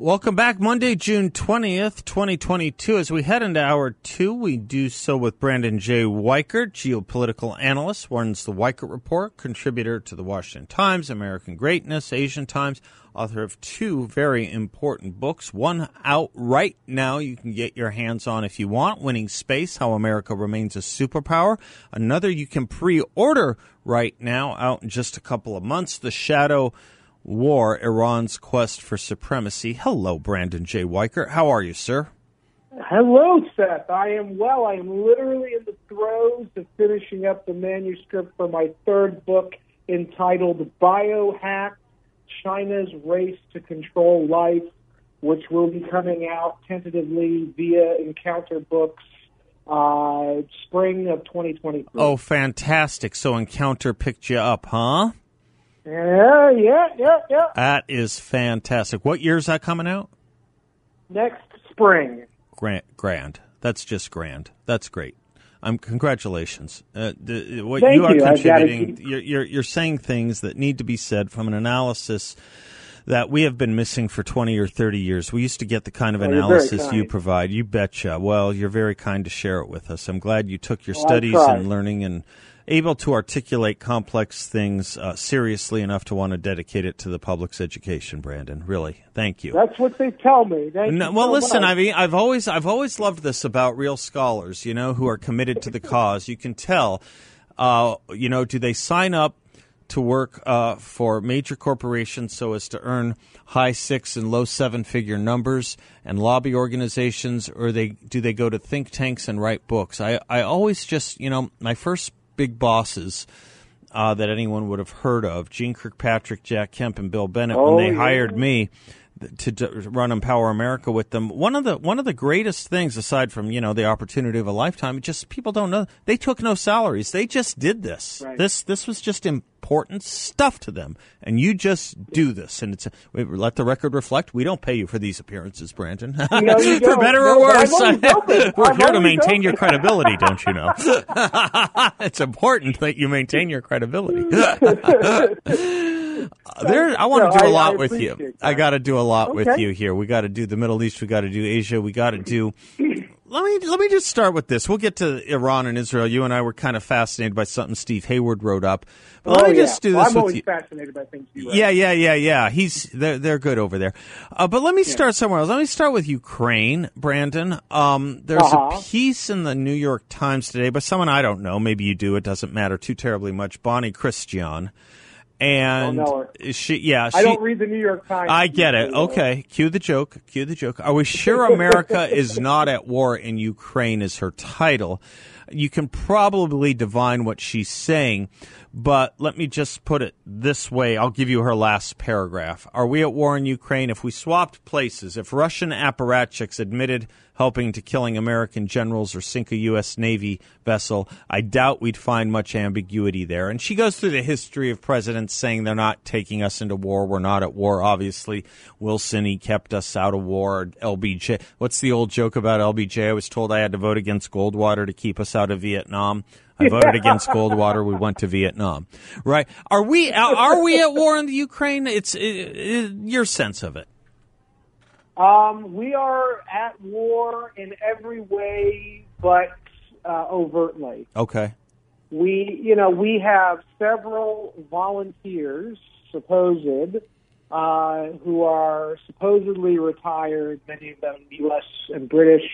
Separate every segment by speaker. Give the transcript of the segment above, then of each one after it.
Speaker 1: Welcome back, Monday, June 20th, 2022. As we head into hour two, we do so with Brandon J. Weichert, geopolitical analyst, runs the Weichert Report, contributor to the Washington Times, American Greatness, Asian Times, author of two very important books. One out right now, you can get your hands on if you want, Winning Space, How America Remains a Superpower. Another you can pre order right now, out in just a couple of months, The Shadow War, Iran's Quest for Supremacy. Hello, Brandon J. Weichert. How are you, sir?
Speaker 2: Hello, Seth. I am well. I am literally in the throes of finishing up the manuscript for my third book entitled Biohack China's Race to Control Life, which will be coming out tentatively via Encounter Books uh, spring of 2023.
Speaker 1: Oh, fantastic. So Encounter picked you up, huh?
Speaker 2: Yeah, yeah, yeah, yeah.
Speaker 1: That is fantastic. What year is that coming out?
Speaker 2: Next spring.
Speaker 1: Grand, grand. That's just grand. That's great. I'm um, congratulations. Uh, the, what
Speaker 2: Thank
Speaker 1: you are
Speaker 2: you.
Speaker 1: Contributing,
Speaker 2: keep-
Speaker 1: you're, you're you're saying things that need to be said from an analysis that we have been missing for 20 or 30 years. We used to get the kind of
Speaker 2: Oh,
Speaker 1: analysis you provide. You betcha. Well, you're very kind to share it with us. I'm glad you took your
Speaker 2: Well,
Speaker 1: studies and learning and able to articulate complex things uh, seriously enough to want to dedicate it to the public's education, Brandon. Really. Thank you.
Speaker 2: That's what they tell me.
Speaker 1: No, well,
Speaker 2: so
Speaker 1: listen.
Speaker 2: much.
Speaker 1: I mean, I've always, I've always loved this about real scholars. You know, who are committed to the cause. You can tell. Uh, you know, do they sign up to work uh, for major corporations so as to earn high six and low seven figure numbers and lobby organizations, or they do they go to think tanks and write books? I, I always just, you know, my first big bosses. Uh, that anyone would have heard of, Jeane Kirkpatrick, Jack Kemp, and Bill Bennett,
Speaker 2: Oh,
Speaker 1: when they
Speaker 2: yeah.
Speaker 1: hired me, to, to run Empower America with them. One of the one of the greatest things, aside from you know the opportunity of a lifetime, just people don't know they took no salaries. They just did this.
Speaker 2: Right.
Speaker 1: This this was just important stuff to them, and you just do this. And it's let the record reflect. We don't pay you for these appearances, Brandon.
Speaker 2: No,
Speaker 1: for better or worse, we're here to maintain your credibility. Don't you know? it's important that you maintain your credibility. There, I want
Speaker 2: No,
Speaker 1: to do a lot
Speaker 2: I
Speaker 1: with you.
Speaker 2: appreciate
Speaker 1: I got to do a lot with you here. We got to do the Middle East. We got to do Asia. We got to do. Let me let me just start with this. We'll get to Iran and Israel. You and I were kind of fascinated by something Steve Hayward wrote up. But let
Speaker 2: oh,
Speaker 1: me
Speaker 2: yeah.
Speaker 1: just do
Speaker 2: Well,
Speaker 1: this
Speaker 2: I'm
Speaker 1: with
Speaker 2: always
Speaker 1: you.
Speaker 2: fascinated by things you.
Speaker 1: Yeah, yeah, yeah, yeah. He's they're they're good over there. Uh, but let me start somewhere else. Let me start with Ukraine, Brandon. Um, there's
Speaker 2: Uh-huh.
Speaker 1: a piece in the New York Times today by someone I don't know. Maybe you do. It doesn't matter too terribly much. Bonnie Christian, and she, yeah, she,
Speaker 2: I don't read the New York Times.
Speaker 1: I get it. Okay, cue the joke. Cue the joke. Are we sure America is not at war in Ukraine? Is her title? You can probably divine what she's saying, but let me just put it this way. I'll give you her last paragraph. Are we at war in Ukraine? If we swapped places, if Russian apparatchiks admitted helping to killing American generals or sink a U.S. Navy vessel, I doubt we'd find much ambiguity there. And she goes through the history of presidents saying they're not taking us into war. We're not at war. Obviously, Wilson, he kept us out of war. LBJ. What's the old joke about LBJ? I was told I had to vote against Goldwater to keep us out of Vietnam. I voted against Goldwater. We went to Vietnam. Right? Are we are we at war in the Ukraine? It's it, it, your sense of it.
Speaker 2: Um, we are at war in every way, but uh, overtly.
Speaker 1: Okay.
Speaker 2: We, you know, we have several volunteers, supposed, uh, who are supposedly retired. Many of them U.S. and British,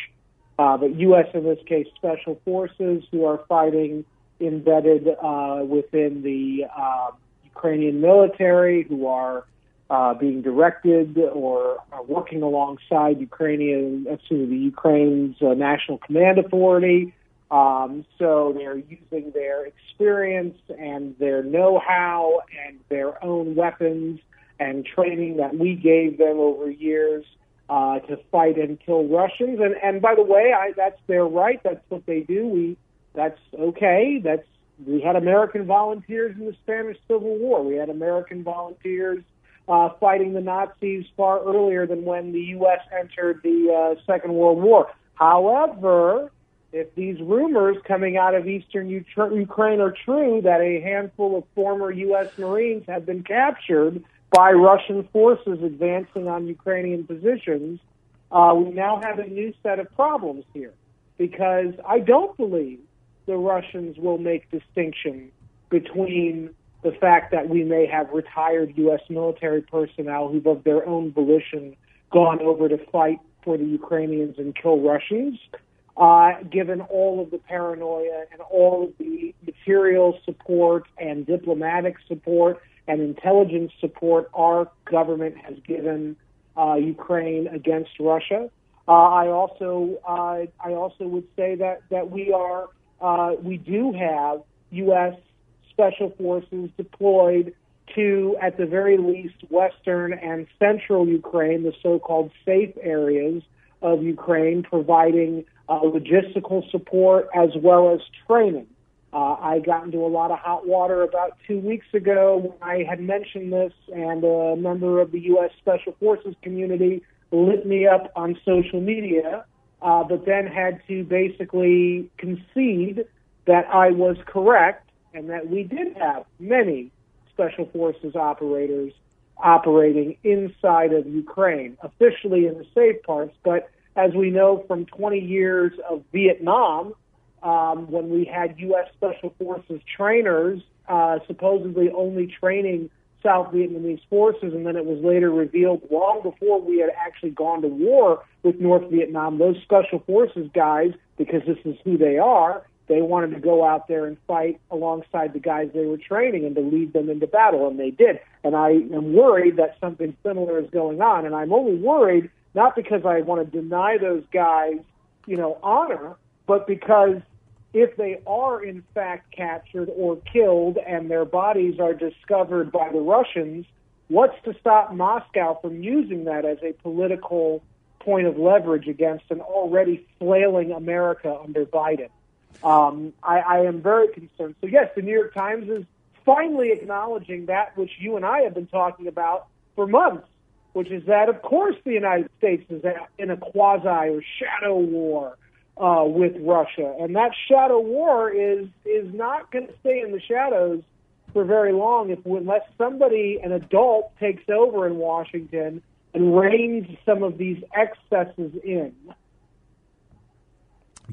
Speaker 2: uh, but U.S. in this case, special forces who are fighting embedded uh, within the uh, Ukrainian military, who are uh, being directed or are working alongside Ukrainian, excuse me, the Ukraine's uh, National Command Authority. Um, so they're using their experience and their know-how and their own weapons and training that we gave them over years uh, to fight and kill Russians. And and by the way, I, that's their right. That's what they do. We that's okay. That's we had American volunteers in the Spanish Civil War. We had American volunteers uh, fighting the Nazis far earlier than when the U.S. entered the uh, Second World War. However, if these rumors coming out of eastern Ukraine are true that a handful of former U.S. Marines have been captured by Russian forces advancing on Ukrainian positions, uh, we now have a new set of problems here because I don't believe the Russians will make distinction between the fact that we may have retired U.S. military personnel who've of their own volition gone over to fight for the Ukrainians and kill Russians, uh, given all of the paranoia and all of the material support and diplomatic support and intelligence support our government has given uh, Ukraine against Russia. Uh, I also uh, I also would say that that we are uh, we do have U.S. special forces deployed to, at the very least, western and central Ukraine, the so-called safe areas of Ukraine, providing uh, logistical support as well as training. Uh, I got into a lot of hot water about two weeks ago when I had mentioned this, and a member of the U.S. Special Forces community lit me up on social media, uh, but then had to basically concede that I was correct and that we did have many Special Forces operators operating inside of Ukraine, officially in the safe parts, but as we know from 20 years of Vietnam, um, when we had U.S. Special Forces trainers uh, supposedly only training South Vietnamese forces, and then it was later revealed long before we had actually gone to war with North Vietnam, those Special Forces guys, because this is who they are, they wanted to go out there and fight alongside the guys they were training and to lead them into battle, and they did. And I am worried that something similar is going on, and I'm only worried not because I want to deny those guys, you know, honor, but because if they are in fact captured or killed and their bodies are discovered by the Russians, what's to stop Moscow from using that as a political point of leverage against an already flailing America under Biden? Um, I, I am very concerned. So, yes, the New York Times is finally acknowledging that which you and I have been talking about for months, which is that, of course, the United States is in a quasi or shadow war uh, with Russia, and that shadow war is is not going to stay in the shadows for very long if unless somebody, an adult, takes over in Washington and reins some of these excesses in.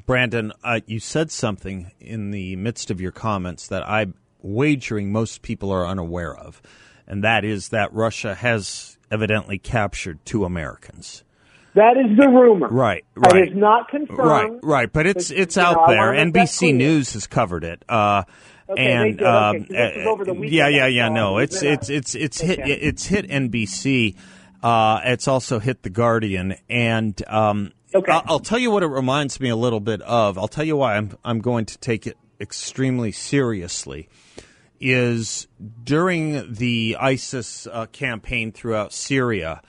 Speaker 1: Brandon, uh, you said something in the midst of your comments that I'm wagering most people are unaware of, and that is that Russia has evidently captured two Americans.
Speaker 2: That is the rumor.
Speaker 1: Right, right.
Speaker 2: It is not confirmed.
Speaker 1: Right, right. But it's it's, out there. NBC News has covered it. Uh,
Speaker 2: okay,
Speaker 1: and
Speaker 2: um, uh,
Speaker 1: yeah, yeah, yeah. No, it's it's it's it's hit it's hit NBC. Uh, it's also hit the Guardian, and um,
Speaker 2: okay.
Speaker 1: I'll, I'll tell you what it reminds me a little bit of. I'll tell you why I'm I'm going to take it extremely seriously. Is during the ISIS uh, campaign throughout Syria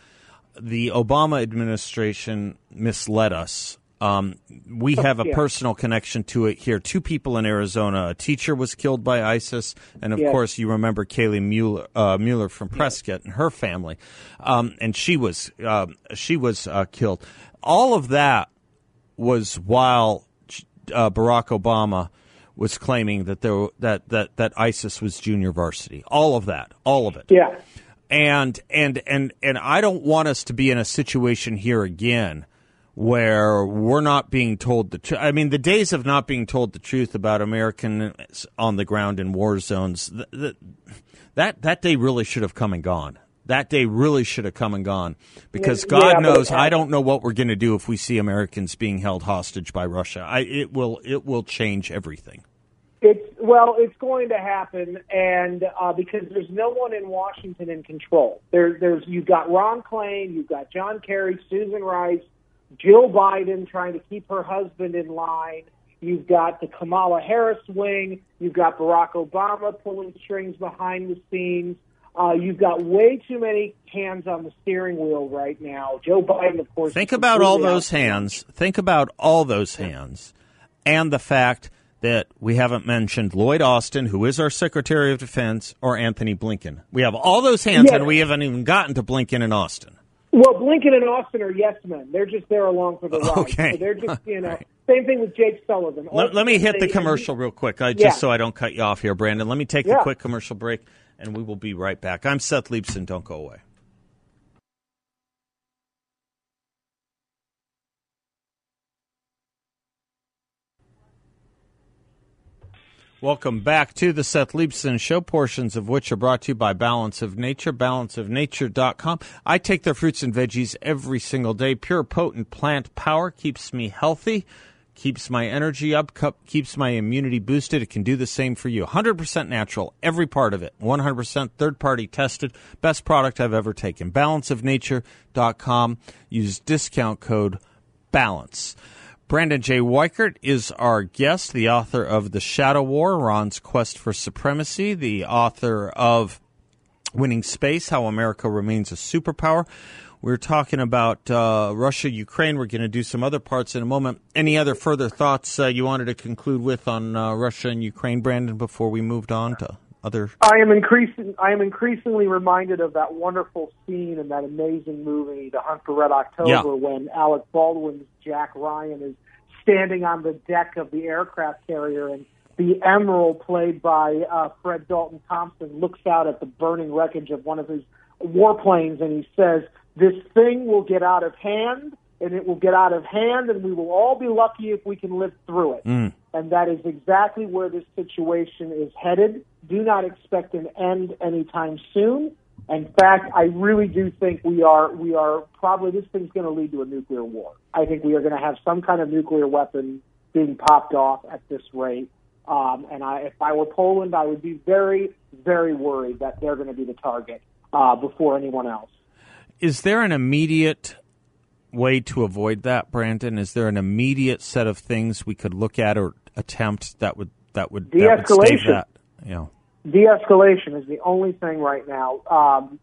Speaker 1: the Obama administration misled us. Um, we have a personal connection to it here. Two people in Arizona. A teacher was killed by ISIS, and of
Speaker 2: yes.
Speaker 1: course, you remember Kaylee Mueller, uh, Mueller from Prescott and her family, um, and she was uh, she was uh, killed. All of that was while uh, Barack Obama was claiming that there that that that ISIS was junior varsity. All of that, all of it.
Speaker 2: Yeah
Speaker 1: and and and and I don't want us to be in a situation here again where we're not being told the truth. I mean, the days of not being told the truth about Americans on the ground in war zones, th- th- that that day really should have come and gone. That day really should have come and gone because God
Speaker 2: yeah,
Speaker 1: knows I don't know what we're going to do if we see Americans being held hostage by Russia. I, it will it will change everything.
Speaker 2: It's well, it's going to happen, and uh, because there's no one in Washington in control. There, there's you've got Ron Klain, you've got John Kerry, Susan Rice, Jill Biden trying to keep her husband in line. You've got the Kamala Harris wing. You've got Barack Obama pulling strings behind the scenes. Uh, you've got way too many hands on the steering wheel right now. Joe Biden, of course.
Speaker 1: Think about all those hands. Think about all those hands, and the fact that we haven't mentioned Lloyd Austin, who is our Secretary of Defense, or Antony Blinken. We have all those hands,
Speaker 2: Yeah.
Speaker 1: and we haven't even gotten to Blinken and Austin.
Speaker 2: Well, Blinken and Austin are yes men. They're just there along for the ride.
Speaker 1: Okay.
Speaker 2: So they're just, you know,
Speaker 1: Right.
Speaker 2: same thing with Jake Sullivan.
Speaker 1: Let, let me hit the commercial real quick, I, just
Speaker 2: Yeah.
Speaker 1: so I don't cut you off here, Brandon. Let me take a quick commercial break, and we will be right back. I'm Seth Leibsohn. Don't go away. Welcome back to the Seth Leibsohn Show, portions of which are brought to you by Balance of Nature, balanceofnature.com. I take their fruits and veggies every single day. Pure, potent plant power keeps me healthy, keeps my energy up, keeps my immunity boosted. It can do the same for you. 100% natural, every part of it. 100% third party tested. Best product I've ever taken. Balanceofnature.com. Use discount code BALANCE. Brandon J. Weichert is our guest, the author of The Shadow War, Iran's Quest for Supremacy, the author of Winning Space, How America Remains a Superpower. We're talking about uh, Russia, Ukraine. We're going to do some other parts in a moment. Any other further thoughts uh, you wanted to conclude with on uh, Russia and Ukraine, Brandon, before we moved on to other?
Speaker 2: I am increasing. I am increasingly reminded of that wonderful scene in that amazing movie, The Hunt for Red October,
Speaker 1: Yeah.
Speaker 2: when Alec Baldwin's Jack Ryan is standing on the deck of the aircraft carrier, and the Emerald, played by uh, Fred Dalton Thompson, looks out at the burning wreckage of one of his warplanes, and he says, "This thing will get out of hand." And it will get out of hand, and we will all be lucky if we can live through it and that is exactly where this situation is headed. Do not expect an end anytime soon. In fact, I really do think we are we are probably this thing's going to lead to a nuclear war. I think we are going to have some kind of nuclear weapon being popped off at this rate. Um, and I, if I were Poland, I would be very, very worried that they're going to be the target uh, before anyone else.
Speaker 1: Is there an immediate way to avoid that, Brandon? Is there an immediate set of things we could look at or attempt that would that would that
Speaker 2: De-escalation.
Speaker 1: that? You know,
Speaker 2: de-escalation is the only thing right now. Um,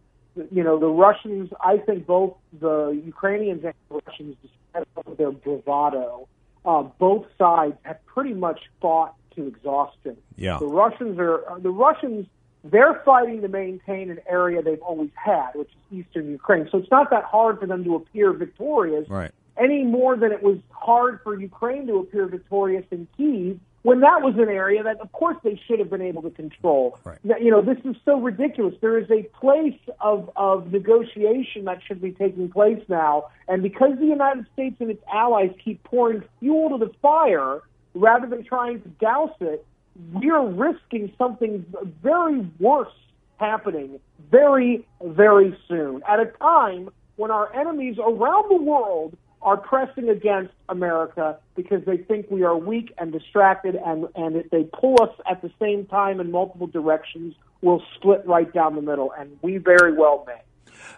Speaker 2: you know, the Russians. I think both the Ukrainians and the Russians, despite their bravado, uh, both sides have pretty much fought to exhaustion.
Speaker 1: Yeah.
Speaker 2: The Russians are the Russians. They're fighting to maintain an area they've always had, which is eastern Ukraine. So it's not that hard for them to appear victorious
Speaker 1: right?
Speaker 2: any more than it was hard for Ukraine to appear victorious in Kiev when that was an area that, of course, they should have been able to control.
Speaker 1: Right.
Speaker 2: You know, this is so ridiculous. There is a place of, of negotiation that should be taking place now, and because the United States and its allies keep pouring fuel to the fire rather than trying to douse it, we are risking something very worse happening very, very soon at a time when our enemies around the world are pressing against America because they think we are weak and distracted, and, and if they pull us at the same time in multiple directions, we'll split right down the middle, and we very well may.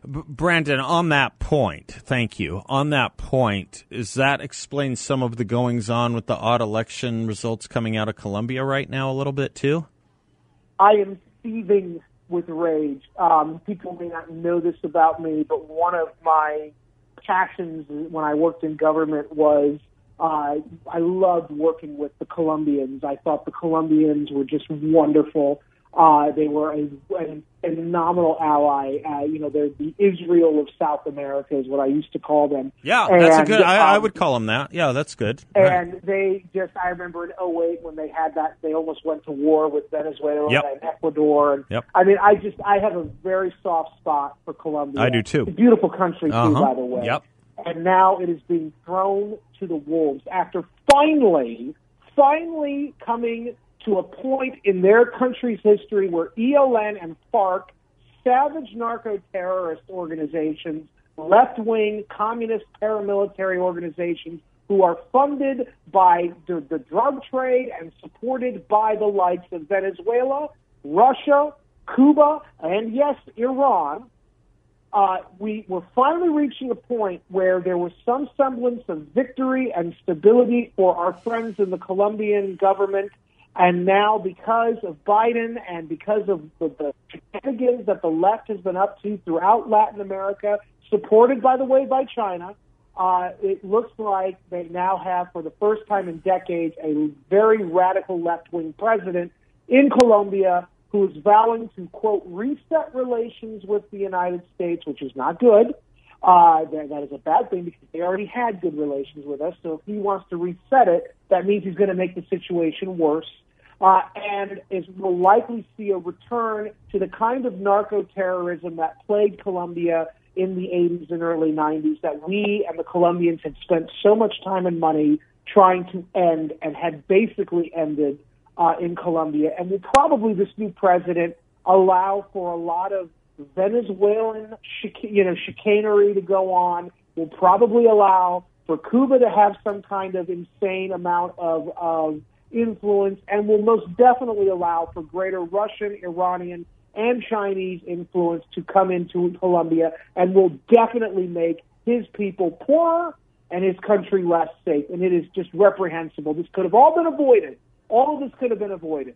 Speaker 1: Brandon, on that point, thank you. On that point, is that explain some of the goings on with the odd election results coming out of Colombia right now a little bit too?
Speaker 2: I am seething with rage. Um, people may not know this about me, but one of my passions when I worked in government was uh, I loved working with the Colombians. I thought the Colombians were just wonderful. Uh, they were a, a, a phenomenal ally. Uh, you know, they're the Israel of South America, is what I used to call them.
Speaker 1: Yeah, that's a good. I, I
Speaker 2: um,
Speaker 1: would call them that. Yeah, that's good. Right.
Speaker 2: and they just, I remember in 08 when they had that, they almost went to war with Venezuela
Speaker 1: Yep.
Speaker 2: and Ecuador. And
Speaker 1: Yep.
Speaker 2: I mean, I just, I have a very soft spot for Colombia.
Speaker 1: I do too.
Speaker 2: It's a beautiful country too,
Speaker 1: Uh-huh.
Speaker 2: by the way.
Speaker 1: Yep.
Speaker 2: And now it is being thrown to the wolves after finally, finally coming to a point in their country's history where ELN and FARC, savage narco terrorist organizations, left wing communist paramilitary organizations who are funded by the, the drug trade and supported by the likes of Venezuela, Russia, Cuba, and yes, Iran, uh, we were finally reaching a point where there was some semblance of victory and stability for our friends in the Colombian government. And now, because of Biden and because of the, shenanigans that the left has been up to throughout Latin America, supported, by the way, by China, uh, it looks like they now have, for the first time in decades, a very radical left wing president in Colombia who is vowing to, quote, reset relations with the United States, which is not good. Uh, that, that is a bad thing because they already had good relations with us. So if he wants to reset it, that means he's going to make the situation worse. Uh, and is will likely see a return to the kind of narco terrorism that plagued Colombia in the 80s and early 90s that we and the Colombians had spent so much time and money trying to end and had basically ended uh, in Colombia. And will probably this new president allow for a lot of Venezuelan chic- you know chicanery to go on. Will probably allow for Cuba to have some kind of insane amount of, of influence, and will most definitely allow for greater Russian, Iranian, and Chinese influence to come into Colombia, and will definitely make his people poorer and his country less safe. And it is just reprehensible. This could have all been avoided. All of this could have been avoided.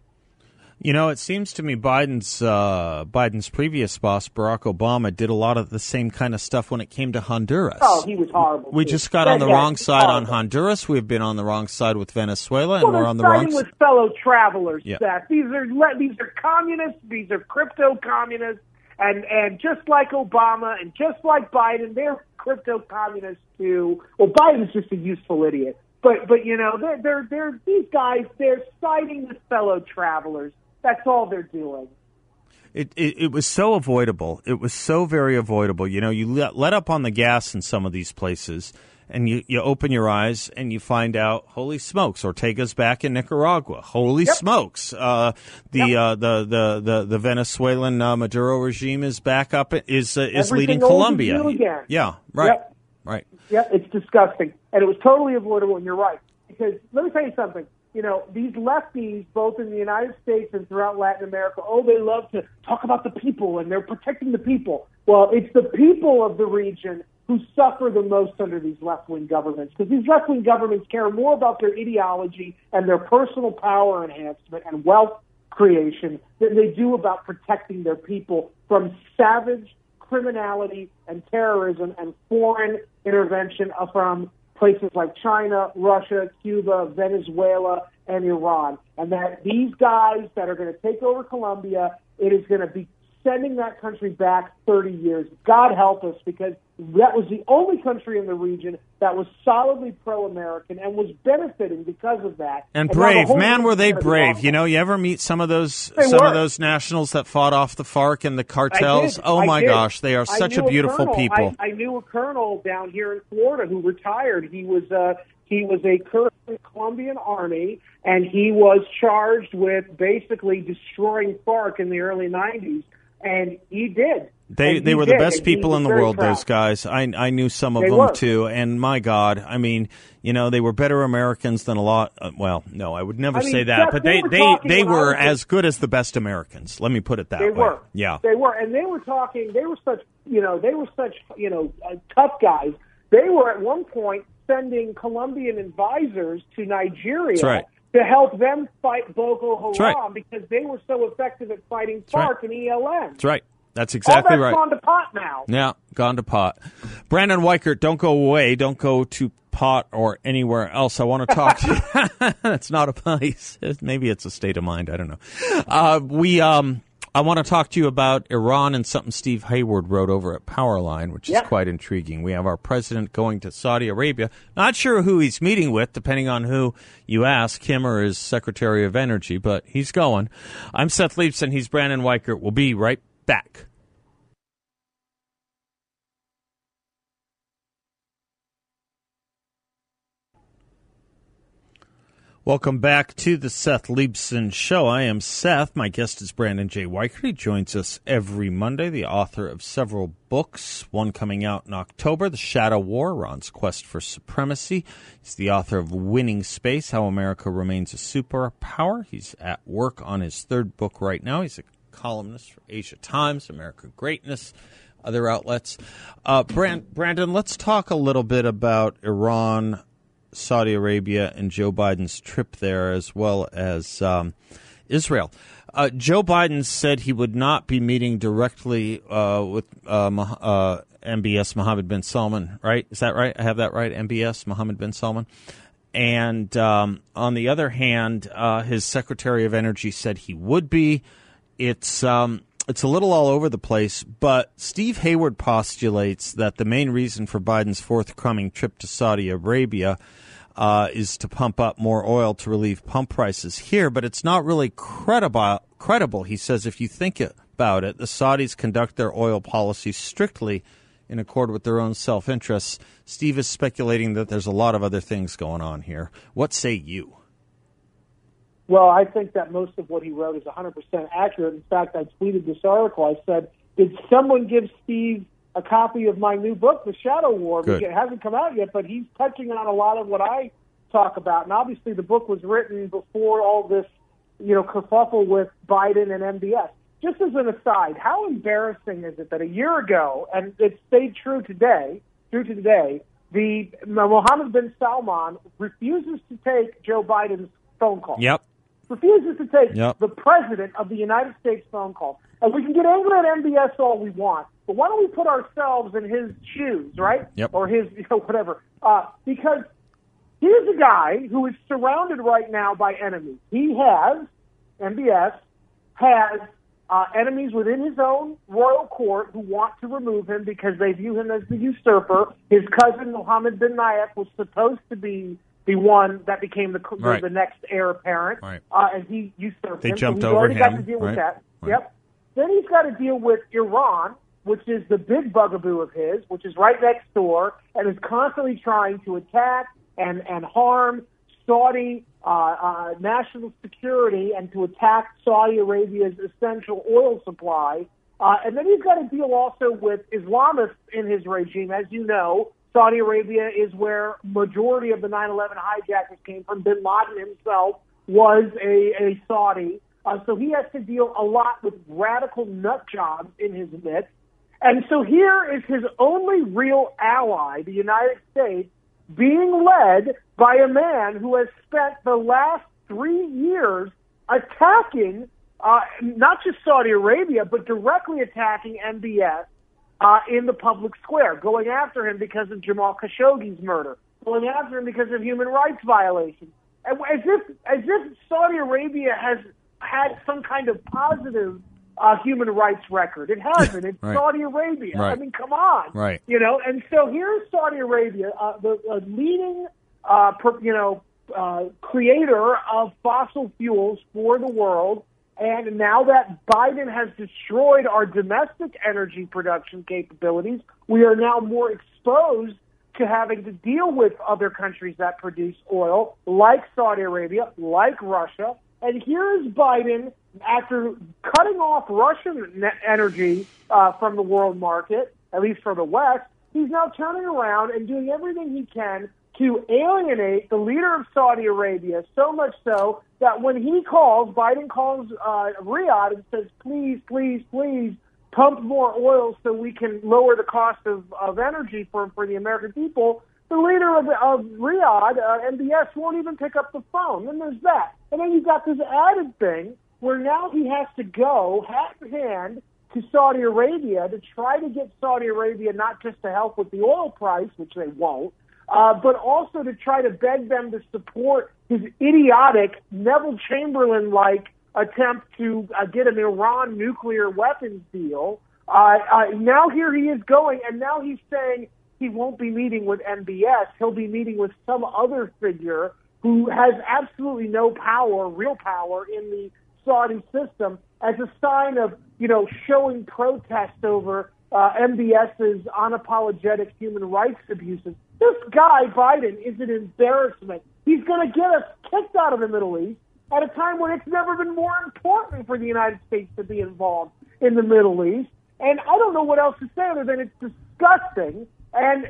Speaker 1: You know, it seems to me Biden's uh, Biden's previous boss, Barack Obama, did a lot of the same kind of stuff when it came to Honduras.
Speaker 2: Oh, he was horrible.
Speaker 1: We
Speaker 2: too.
Speaker 1: just got
Speaker 2: Yeah,
Speaker 1: on the
Speaker 2: yeah,
Speaker 1: wrong side on. Honduras. We've been on the wrong side with Venezuela, and
Speaker 2: Well,
Speaker 1: we're
Speaker 2: they're
Speaker 1: on the wrong side.
Speaker 2: with fellow travelers,
Speaker 1: Yeah.
Speaker 2: Seth. These are these are communists. These are crypto communists, and and just like Obama and just like Biden, they're crypto communists too. Well, Biden's just a useful idiot, but but you know they're they're they're these guys. They're siding with fellow travelers. That's all they're doing.
Speaker 1: It, it it was so avoidable. It was so very avoidable. You know, you let, let up on the gas in some of these places, and you, you open your eyes and you find out, holy smokes, Ortega's back in Nicaragua. Holy smokes, uh, the, uh, the the the the Venezuelan uh, Maduro regime is back up. Is uh, is
Speaker 2: Everything
Speaker 1: leading Colombia. Yeah, right,
Speaker 2: Yep.
Speaker 1: right.
Speaker 2: Yeah, it's disgusting, and it was totally avoidable. And you're right, because let me tell you something. You know, these lefties, both in the United States and throughout Latin America, oh, they love to talk about the people and they're protecting the people. Well, it's the people of the region who suffer the most under these left-wing governments because these left-wing governments care more about their ideology and their personal power enhancement and wealth creation than they do about protecting their people from savage criminality and terrorism and foreign intervention from places like China, Russia, Cuba, Venezuela, and Iran. And that these guys that are going to take over Colombia, it is going to be sending that country back 30 years. God help us, because that was the only country in the region that was solidly pro-American and was benefiting because of that.
Speaker 1: And
Speaker 2: the
Speaker 1: brave, man, were they brave? You know, you ever meet some of those
Speaker 2: They
Speaker 1: some
Speaker 2: were.
Speaker 1: of those nationals that fought off the FARC and the cartels? Oh
Speaker 2: I
Speaker 1: my
Speaker 2: did.
Speaker 1: gosh, they are such a beautiful
Speaker 2: colonel.
Speaker 1: people.
Speaker 2: I, I knew a colonel down here in Florida who retired. He was uh, he was a colonel in the Colombian Army, and he was charged with basically destroying FARC in the early '90s, and he did.
Speaker 1: They
Speaker 2: And
Speaker 1: they
Speaker 2: he
Speaker 1: were the best
Speaker 2: and
Speaker 1: people in the world.
Speaker 2: proud.
Speaker 1: Those guys, I I knew some of
Speaker 2: They
Speaker 1: them
Speaker 2: were.
Speaker 1: too. And my God, I mean, you know, they were better Americans than a lot. Uh, well, no, I would never
Speaker 2: I mean,
Speaker 1: say that, but
Speaker 2: they
Speaker 1: they
Speaker 2: were
Speaker 1: they they were as good as the best Americans. Let me put it that
Speaker 2: They
Speaker 1: way.
Speaker 2: They were.
Speaker 1: Yeah.
Speaker 2: They were, and they were talking. They were such, you know, they were such, you know, uh, tough guys. They were at one point sending Colombian advisors to Nigeria
Speaker 1: That's right.
Speaker 2: To help them fight Boko Haram
Speaker 1: right.
Speaker 2: because they were so effective at fighting
Speaker 1: right.
Speaker 2: FARC and ELN.
Speaker 1: That's right. That's exactly
Speaker 2: All that's
Speaker 1: right.
Speaker 2: gone to pot now.
Speaker 1: Yeah, gone to pot. Brandon Weichert, don't go away. Don't go to pot or anywhere else. I want to talk to you. it's not a place. Maybe it's a state of mind. I don't know. Uh, we, um, I want to talk to you about Iran and something Steve Hayward wrote over at Powerline, which is
Speaker 2: Yeah.
Speaker 1: quite intriguing. We have our president going to Saudi Arabia. Not sure who he's meeting with, depending on who you ask, him or his Secretary of Energy, but he's going. I'm Seth Leibsohn. He's Brandon Weichert. We'll be right back. Welcome back to the Seth Leibsohn Show. I am Seth. My guest is Brandon J. Weichert. He joins us every Monday, the author of several books, one coming out in October, The Shadow War, Iran's Quest for Supremacy. He's the author of Winning Space, How America Remains a Superpower. He's at work on his third book right now. He's a columnist for Asia Times, America Greatness, other outlets. Uh, Brand- Brandon, let's talk a little bit about Iran Saudi Arabia and Joe Biden's trip there, as well as um, Israel. Uh, Joe Biden said he would not be meeting directly uh, with uh, MBS Mohammed bin Salman, right? Is that right? I have that right? MBS Mohammed bin Salman. And um, on the other hand, uh, his Secretary of Energy said he would be. It's um, it's a little all over the place, but Steve Hayward postulates that the main reason for Biden's forthcoming trip to Saudi Arabia uh, is to pump up more oil to relieve pump prices here, but it's not really credible. Credible, he says. If you think about it, the Saudis conduct their oil policy strictly in accord with their own self interests. Steve is speculating that there's a lot of other things going on here. What say you?
Speaker 2: Well, I think that most of what he wrote is 100% accurate. In fact, I tweeted this article. I said, Did someone give Steve a copy of my new book, The Shadow War?
Speaker 1: Good.
Speaker 2: It hasn't come out yet, but he's touching on a lot of what I talk about. And obviously, the book was written before all this, you know, kerfuffle with Biden and MBS. Just as an aside, how embarrassing is it that a year ago, and it stayed true today, true to today, the Mohammed bin Salman refuses to take Joe Biden's phone call.
Speaker 1: Yep
Speaker 2: refuses to take
Speaker 1: yep.
Speaker 2: the president of the United States phone call. And we can get angry at MBS all we want, but why don't we put ourselves in his shoes, right?
Speaker 1: Yep.
Speaker 2: Or his, you know, whatever. Uh, because here's a guy who is surrounded right now by enemies. He has, MBS, has uh, enemies within his own royal court who want to remove him because they view him as the usurper. His cousin, Mohammed bin Nayef, was supposed to be the one that became the
Speaker 1: right.
Speaker 2: the next heir apparent,
Speaker 1: right.
Speaker 2: uh, and he usurped
Speaker 1: they
Speaker 2: him.
Speaker 1: jumped
Speaker 2: so
Speaker 1: over
Speaker 2: already
Speaker 1: him.
Speaker 2: got to deal
Speaker 1: right.
Speaker 2: with that. Yep. Then he's got to deal with Iran, which is the big bugaboo of his, which is right next door, and is constantly trying to attack and and harm Saudi uh, uh, national security and to attack Saudi Arabia's essential oil supply. Uh, and then he's got to deal also with Islamists in his regime, as you know, Saudi Arabia is where majority of the 9/11 hijackers came from. Bin Laden himself was a, a Saudi, uh, so he has to deal a lot with radical nut jobs in his midst. And so here is his only real ally, the United States, being led by a man who has spent the last three years attacking uh, not just Saudi Arabia, but directly attacking MBS uh, in the public square, going after him because of Jamal Khashoggi's murder, going after him because of human rights violations, and as if as if Saudi Arabia has had some kind of positive uh, human rights record. It hasn't. It's
Speaker 1: right.
Speaker 2: Saudi Arabia.
Speaker 1: Right.
Speaker 2: I mean, come on.
Speaker 1: Right.
Speaker 2: You know, and so here's Saudi Arabia, uh, the uh, leading, uh, per, you know, uh, creator of fossil fuels for the world. And now that Biden has destroyed our domestic energy production capabilities, we are now more exposed to having to deal with other countries that produce oil, like Saudi Arabia, like Russia. And here's Biden, after cutting off Russian energy uh, from the world market, at least for the West, he's now turning around and doing everything he can to alienate the leader of Saudi Arabia, so much so that when he calls, Biden calls uh, Riyadh and says, please, please, please pump more oil so we can lower the cost of, of energy for, for the American people. The leader of, of Riyadh, uh, MBS, won't even pick up the phone. And there's that. And then you've got this added thing where now he has to go hat in hand to Saudi Arabia to try to get Saudi Arabia not just to help with the oil price, which they won't, uh, but also to try to beg them to support his idiotic Neville Chamberlain like attempt to uh, get an Iran nuclear weapons deal. Uh, uh, now here he is going, and now he's saying he won't be meeting with MBS. He'll be meeting with some other figure who has absolutely no power, real power, in the Saudi system as a sign of, you know, showing protest over uh, MBS's unapologetic human rights abuses. This guy, Biden, is an embarrassment. He's going to get us kicked out of the Middle East at a time when it's never been more important for the United States to be involved in the Middle East. And I don't know what else to say other than it's disgusting. And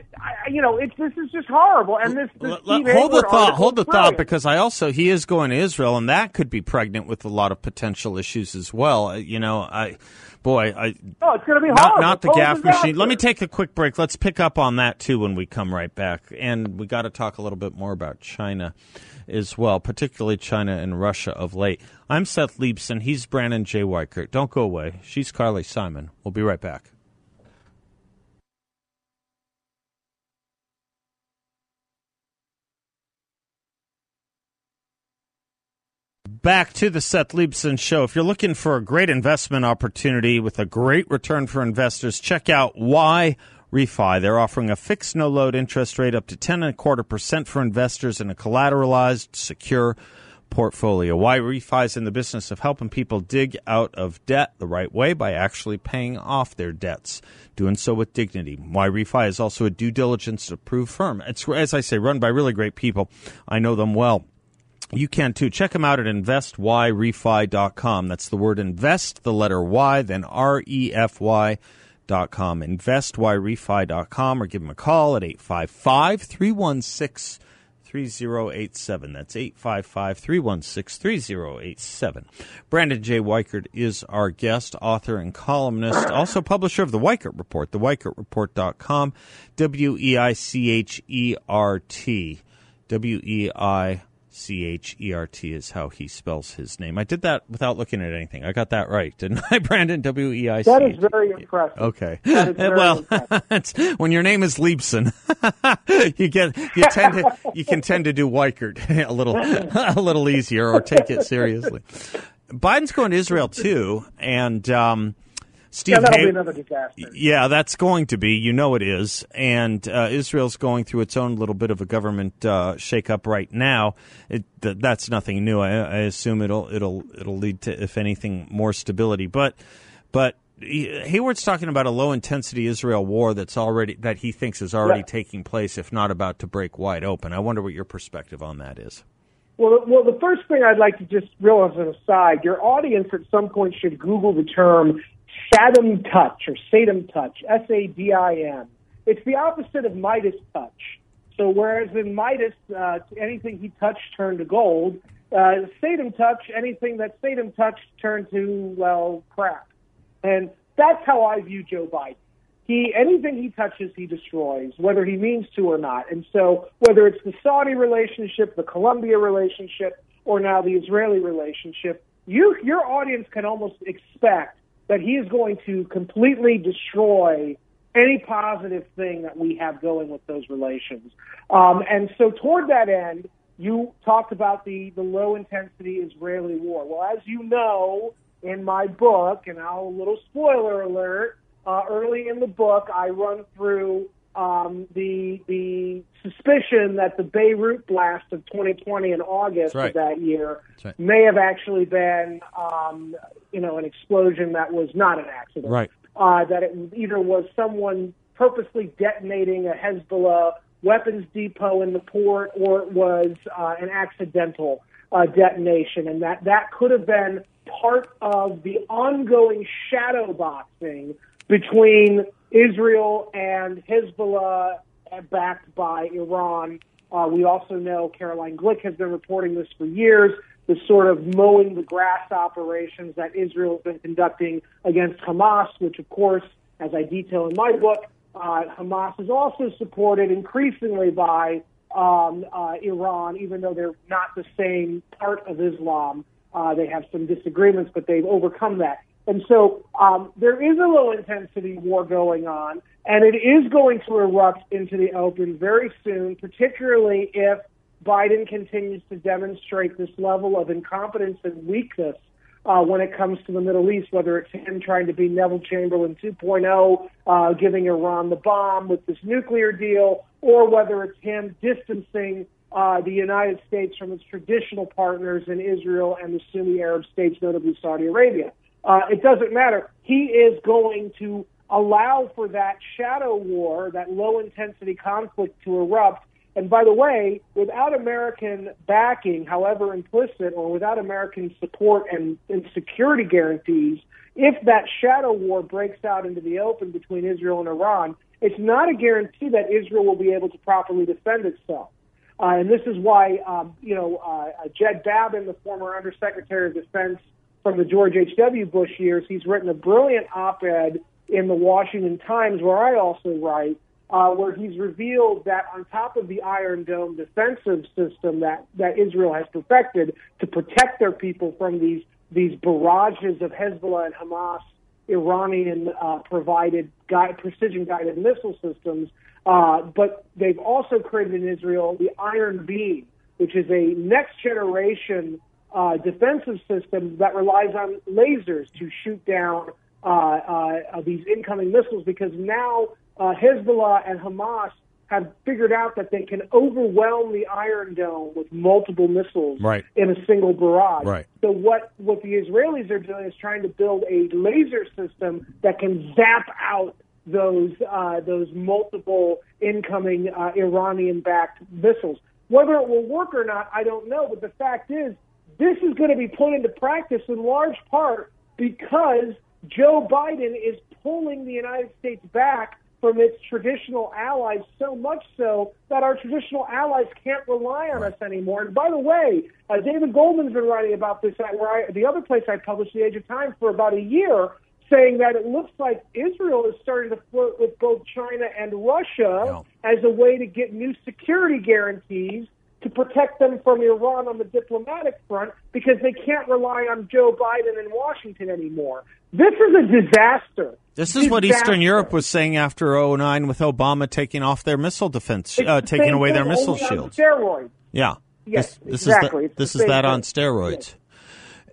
Speaker 2: you know, it's this is just horrible. And this, this
Speaker 1: hold the thought, hold the thought, because I also he is going to Israel, and that could be pregnant with a lot of potential issues as well. Uh, you know, I boy, I
Speaker 2: oh, it's going to be
Speaker 1: not, not the gaff machine. Let me take a quick break. Let's pick up on that too when we come right back, and we got to talk a little bit more about China as well, particularly China and Russia of late. I'm Seth Leibsohn. He's Brandon J. Weichert. Don't go away. She's Carly Simon. We'll be right back. Back to the Seth Leibsohn Show. If you're looking for a great investment opportunity with a great return for investors, check out Why Refi. They're offering a fixed no load interest rate up to ten and a quarter percent for investors in a collateralized, secure portfolio. YRefy is in the business of helping people dig out of debt the right way by actually paying off their debts, doing so with dignity. YRefy is also a due diligence approved firm. It's as I say, run by really great people. I know them well. You can too. Check them out at investyrefy.com. That's the word invest, the letter Y, then R E F Y dot com. Investyrefy.com or give them a call at 855 316 3087. That's 855 316 3087. Brandon J. Weichert is our guest, author and columnist, also publisher of the Weichert Report, theweichertreport.com, W E I C H E R T. W E I C H E R T is how he spells his name. I did that without looking at anything. I got that right, didn't I, Brandon? W E I C.
Speaker 2: That is very impressive.
Speaker 1: Okay.
Speaker 2: That is very
Speaker 1: well,
Speaker 2: impressive.
Speaker 1: when your name is Leibsohn, you get you tend to you can tend to do Weichert a little a little easier or take it seriously. Biden's going to Israel too, and um, Steve
Speaker 2: Yeah, that'll
Speaker 1: Hay-
Speaker 2: be another disaster.
Speaker 1: yeah, that's going to be. You know it is. And uh, Israel's going through its own little bit of a government uh, shakeup right now. It, th- that's nothing new. I, I assume it'll it'll it'll lead to, if anything, more stability. But but Hayward's talking about a low intensity Israel war that's already that he thinks is already
Speaker 2: Yeah.
Speaker 1: taking place, if not about to break wide open. I wonder what your perspective on that is.
Speaker 2: Well, well, the first thing I'd like to just real as an aside, your audience at some point should Google the term Sadim touch or Sadim touch, S-A-D-I-M. It's the opposite of Midas touch. So whereas in Midas, uh, anything he touched turned to gold, uh, Sadim touch, anything that Sadim touched turned to, well, crap. And that's how I view Joe Biden. He anything he touches, he destroys, whether he means to or not. And so, whether it's the Saudi relationship, the Colombia relationship, or now the Israeli relationship, you your audience can almost expect that he is going to completely destroy any positive thing that we have going with those relations. Um, and so, toward that end, you talked about the the low intensity Israeli war. Well, as you know, in my book, and I'll a little spoiler alert. Uh, early in the book, I run through um, the the suspicion that the Beirut blast of 2020 in August
Speaker 1: right.
Speaker 2: of that year
Speaker 1: right.
Speaker 2: may have actually been, um, you know, an explosion that was not an accident.
Speaker 1: Right.
Speaker 2: Uh, that it either was someone purposely detonating a Hezbollah weapons depot in the port, or it was uh, an accidental uh, detonation, and that that could have been part of the ongoing shadow boxing between Israel and Hezbollah, uh, backed by Iran. Uh, we also know Caroline Glick has been reporting this for years. The sort of mowing the grass operations that Israel has been conducting against Hamas, which, of course, as I detail in my book, uh, Hamas is also supported increasingly by um, uh, Iran, even though they're not the same part of Islam. Uh, they have some disagreements, but they've overcome that. And so um, there is a low intensity war going on, and it is going to erupt into the open very soon, particularly if Biden continues to demonstrate this level of incompetence and weakness uh, when it comes to the Middle East, whether it's him trying to be Neville Chamberlain 2.0, uh, giving Iran the bomb with this nuclear deal, or whether it's him distancing uh, the United States from its traditional partners in Israel and the Sunni Arab states, notably Saudi Arabia. Uh, it doesn't matter. He is going to allow for that shadow war, that low intensity conflict to erupt. And by the way, without American backing, however implicit, or without American support and, and security guarantees, if that shadow war breaks out into the open between Israel and Iran, it's not a guarantee that Israel will be able to properly defend itself. Uh, and this is why, um, you know, uh, Jed Babbin, the former Undersecretary of Defense from the George H.W. Bush years. He's written a brilliant op ed in the Washington Times, where I also write, uh, where he's revealed that on top of the Iron Dome defensive system that, that Israel has perfected to protect their people from these these barrages of Hezbollah and Hamas Iranian uh, provided guide, precision guided missile systems, uh, but they've also created in Israel the Iron Beam, which is a next generation uh, defensive system that relies on lasers to shoot down uh, uh, these incoming missiles because now uh, Hezbollah and Hamas have figured out that they can overwhelm the Iron Dome with multiple missiles
Speaker 1: right.
Speaker 2: in a single barrage.
Speaker 1: Right.
Speaker 2: So what what the Israelis are doing is trying to build a laser system that can zap out those uh, those multiple incoming uh, Iranian-backed missiles. Whether it will work or not, I don't know. But the fact is, this is going to be put into practice in large part because Joe Biden is pulling the United States back from its traditional allies, so much so that our traditional allies can't rely on us anymore. And by the way, uh, David Goldman's been writing about this at where I, the other place I published, The Asia Times, for about a year, saying that it looks like Israel is starting to flirt with both China and Russia as a way to get new security guarantees protect them from Iran on the diplomatic front because they can't rely on Joe Biden in Washington anymore. This is a disaster.
Speaker 1: This is what Eastern Europe was saying after 09 with Obama taking off their missile defense, uh, taking away their missile shields.
Speaker 2: Steroids.
Speaker 1: Yeah.
Speaker 2: Yes,
Speaker 1: this, this
Speaker 2: exactly.
Speaker 1: Is the, this
Speaker 2: the
Speaker 1: is that
Speaker 2: thing.
Speaker 1: on steroids.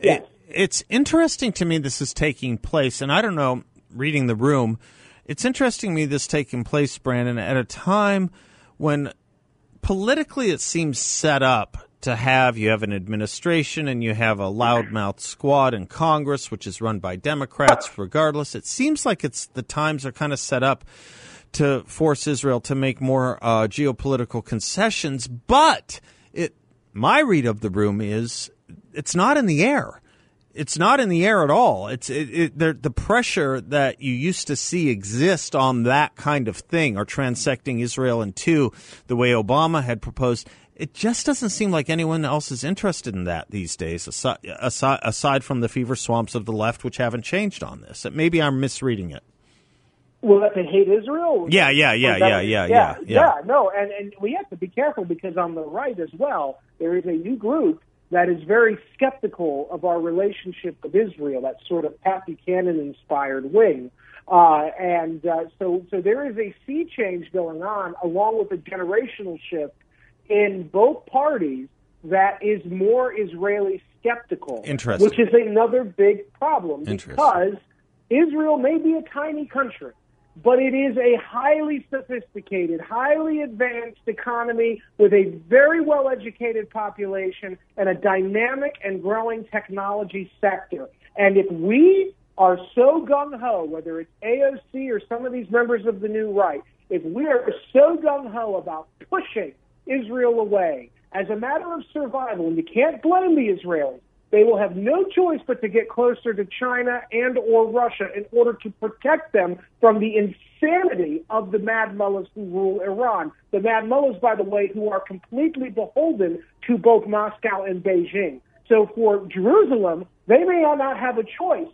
Speaker 2: Yes.
Speaker 1: It, it's interesting to me this is taking place, and I don't know, reading the room, it's interesting to me this taking place, Brandon, at a time when politically it seems set up to have you have an administration and you have a loudmouth squad in Congress, which is run by Democrats. Regardless, it seems like it's the times are kind of set up to force Israel to make more uh, geopolitical concessions. But it, my read of the room is it's not in the air. It's not in the air at all. It's it, it, the, pressure that you used to see exist on that kind of thing, or transecting Israel in two, the way Obama had proposed it just doesn't seem like anyone else is interested in that these days, aside, aside, aside, from the fever swamps of the left, which haven't changed on this. Maybe I'm misreading it.
Speaker 2: Well, that they hate Israel?
Speaker 1: Yeah, yeah, yeah, yeah, yeah, yeah,
Speaker 2: yeah. No, and, and we have to be careful because on the right as well, there is a new group that is very skeptical of our relationship with Israel, that sort of Pat Buchanan inspired wing. Uh, and uh, so, so there is a sea change going on, along with a generational shift in both parties that is more Israeli skeptical,
Speaker 1: Interesting.
Speaker 2: which is another big problem because Israel may be a tiny country, but it is a highly sophisticated, highly advanced economy with a very well educated population and a dynamic and growing technology sector. And if we are so gung ho, whether it's AOC or some of these members of the new right, if we are so gung ho about pushing Israel away as a matter of survival, and you can't blame the Israelis. They will have no choice but to get closer to China and or Russia in order to protect them from the insanity of the mad mullahs who rule Iran. The mad mullahs, by the way, who are completely beholden to both Moscow and Beijing. So for Jerusalem, they may not have a choice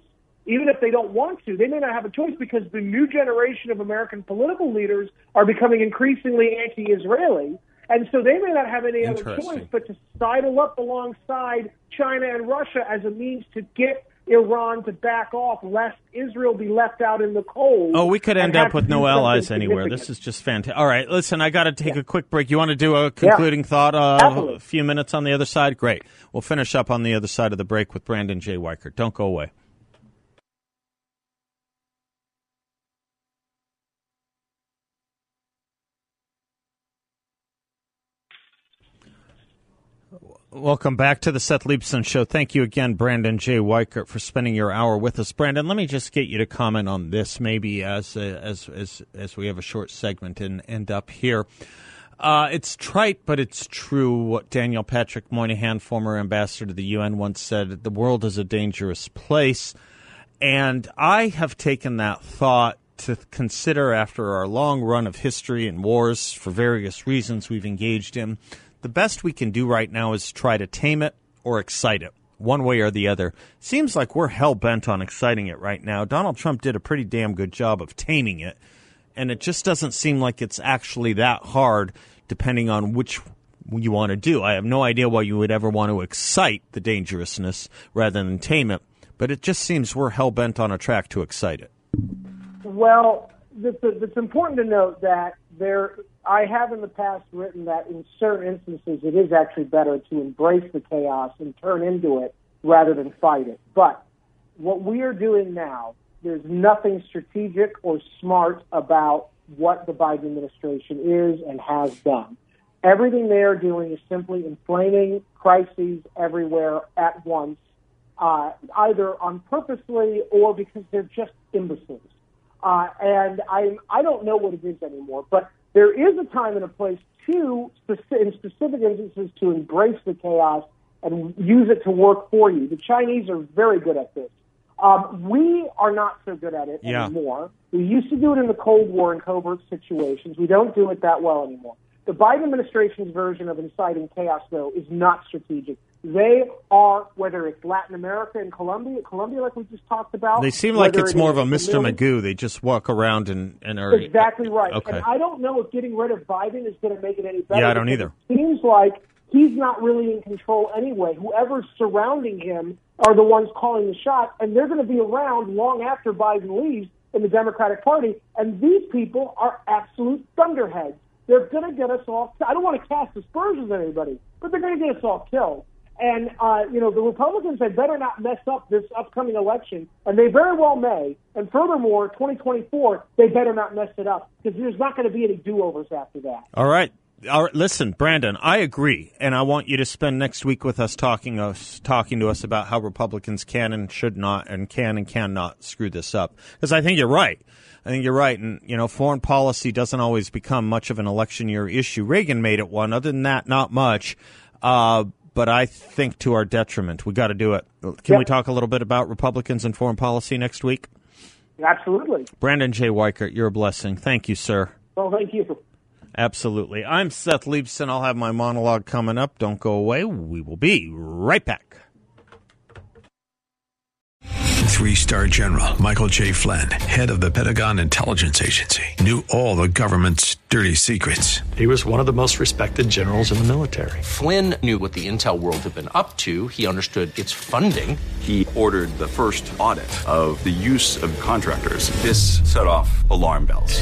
Speaker 2: even if they don't want to, they may not have a choice because the new generation of American political leaders are becoming increasingly anti-Israeli. And so they may not have any other choice but to sidle up alongside China and Russia as a means to get Iran to back off, lest Israel be left out in the cold.
Speaker 1: Oh, we could end up with no allies anywhere. This is just fantastic. All right, listen, I got to take
Speaker 2: yeah.
Speaker 1: a quick break. You want to do a concluding
Speaker 2: yeah.
Speaker 1: thought? Uh, a few minutes on the other side? Great. We'll finish up on the other side of the break with Brandon J. Weichert. Don't go away. Welcome back to the Seth Leibsohn Show. Thank you again, Brandon J. Weichert, for spending your hour with us. Brandon, let me just get you to comment on this, maybe as as as as we have a short segment and end up here. Uh, it's trite, but it's true. What Daniel Patrick Moynihan, former ambassador to the UN, once said: "The world is a dangerous place," and I have taken that thought to consider after our long run of history and wars for various reasons we've engaged in the best we can do right now is try to tame it or excite it one way or the other. Seems like we're hell bent on exciting it right now. Donald Trump did a pretty damn good job of taming it, and it just doesn't seem like it's actually that hard, depending on which you want to do. I have no idea why you would ever want to excite the dangerousness rather than tame it, but it just seems we're hell bent on a track to excite it.
Speaker 2: Well, it's, important to note that there, I have in the past written that in certain instances it is actually better to embrace the chaos and turn into it rather than fight it. But what we are doing now, there's nothing strategic or smart about what the Biden administration is and has done. Everything they are doing is simply inflaming crises everywhere at once, uh, either on purposely or because they're just imbeciles. Uh, and I I don't know what it is anymore, but there is a time and a place to, in specific instances, to embrace the chaos and use it to work for you. The Chinese are very good at this. Um, we are not so good at it
Speaker 1: yeah.
Speaker 2: anymore. We used to do it in the Cold War in covert situations. We don't do it that well anymore. The Biden administration's version of inciting chaos, though, is not strategic. They are, whether it's Latin America and Colombia, Colombia, like we just talked about.
Speaker 1: They seem like it's more of a Mr. Magoo. They just walk around and, and are
Speaker 2: exactly right.
Speaker 1: Okay.
Speaker 2: And I don't know if getting rid of Biden is going to make it any better.
Speaker 1: Yeah, I don't either.
Speaker 2: It seems like he's not really in control anyway. Whoever's surrounding him are the ones calling the shots, and they're going to be around long after Biden leaves in the Democratic Party. And these people are absolute thunderheads. They're going to get us all. I don't want to cast aspersions on anybody, but they're going to get us all killed. And, uh, you know, the Republicans had better not mess up this upcoming election, and they very well may. And furthermore, 2024, they better not mess it up because there's not going to be any do overs after that.
Speaker 1: All right. Right. Listen, Brandon, I agree, and I want you to spend next week with us talking us talking to us about how Republicans can and should not, and can and cannot screw this up. Because I think you're right. I think you're right, and you know, foreign policy doesn't always become much of an election year issue. Reagan made it one. Other than that, not much. Uh, but I think to our detriment. We got to do it. Can we talk a little bit about Republicans and foreign policy next week?
Speaker 2: Absolutely.
Speaker 1: Brandon J. Weichert, you're a blessing. Thank you, sir.
Speaker 2: Well, thank you.
Speaker 1: Absolutely. I'm Seth Leibsohn. I'll have my monologue coming up. Don't go away. We will be right back.
Speaker 3: Three star general Michael J. Flynn, head of the Pentagon Intelligence Agency, knew all the government's dirty secrets.
Speaker 4: He was one of the most respected generals in the military.
Speaker 5: Flynn knew what the intel world had been up to, he understood its funding.
Speaker 6: He ordered the first audit of the use of contractors. This set off alarm bells.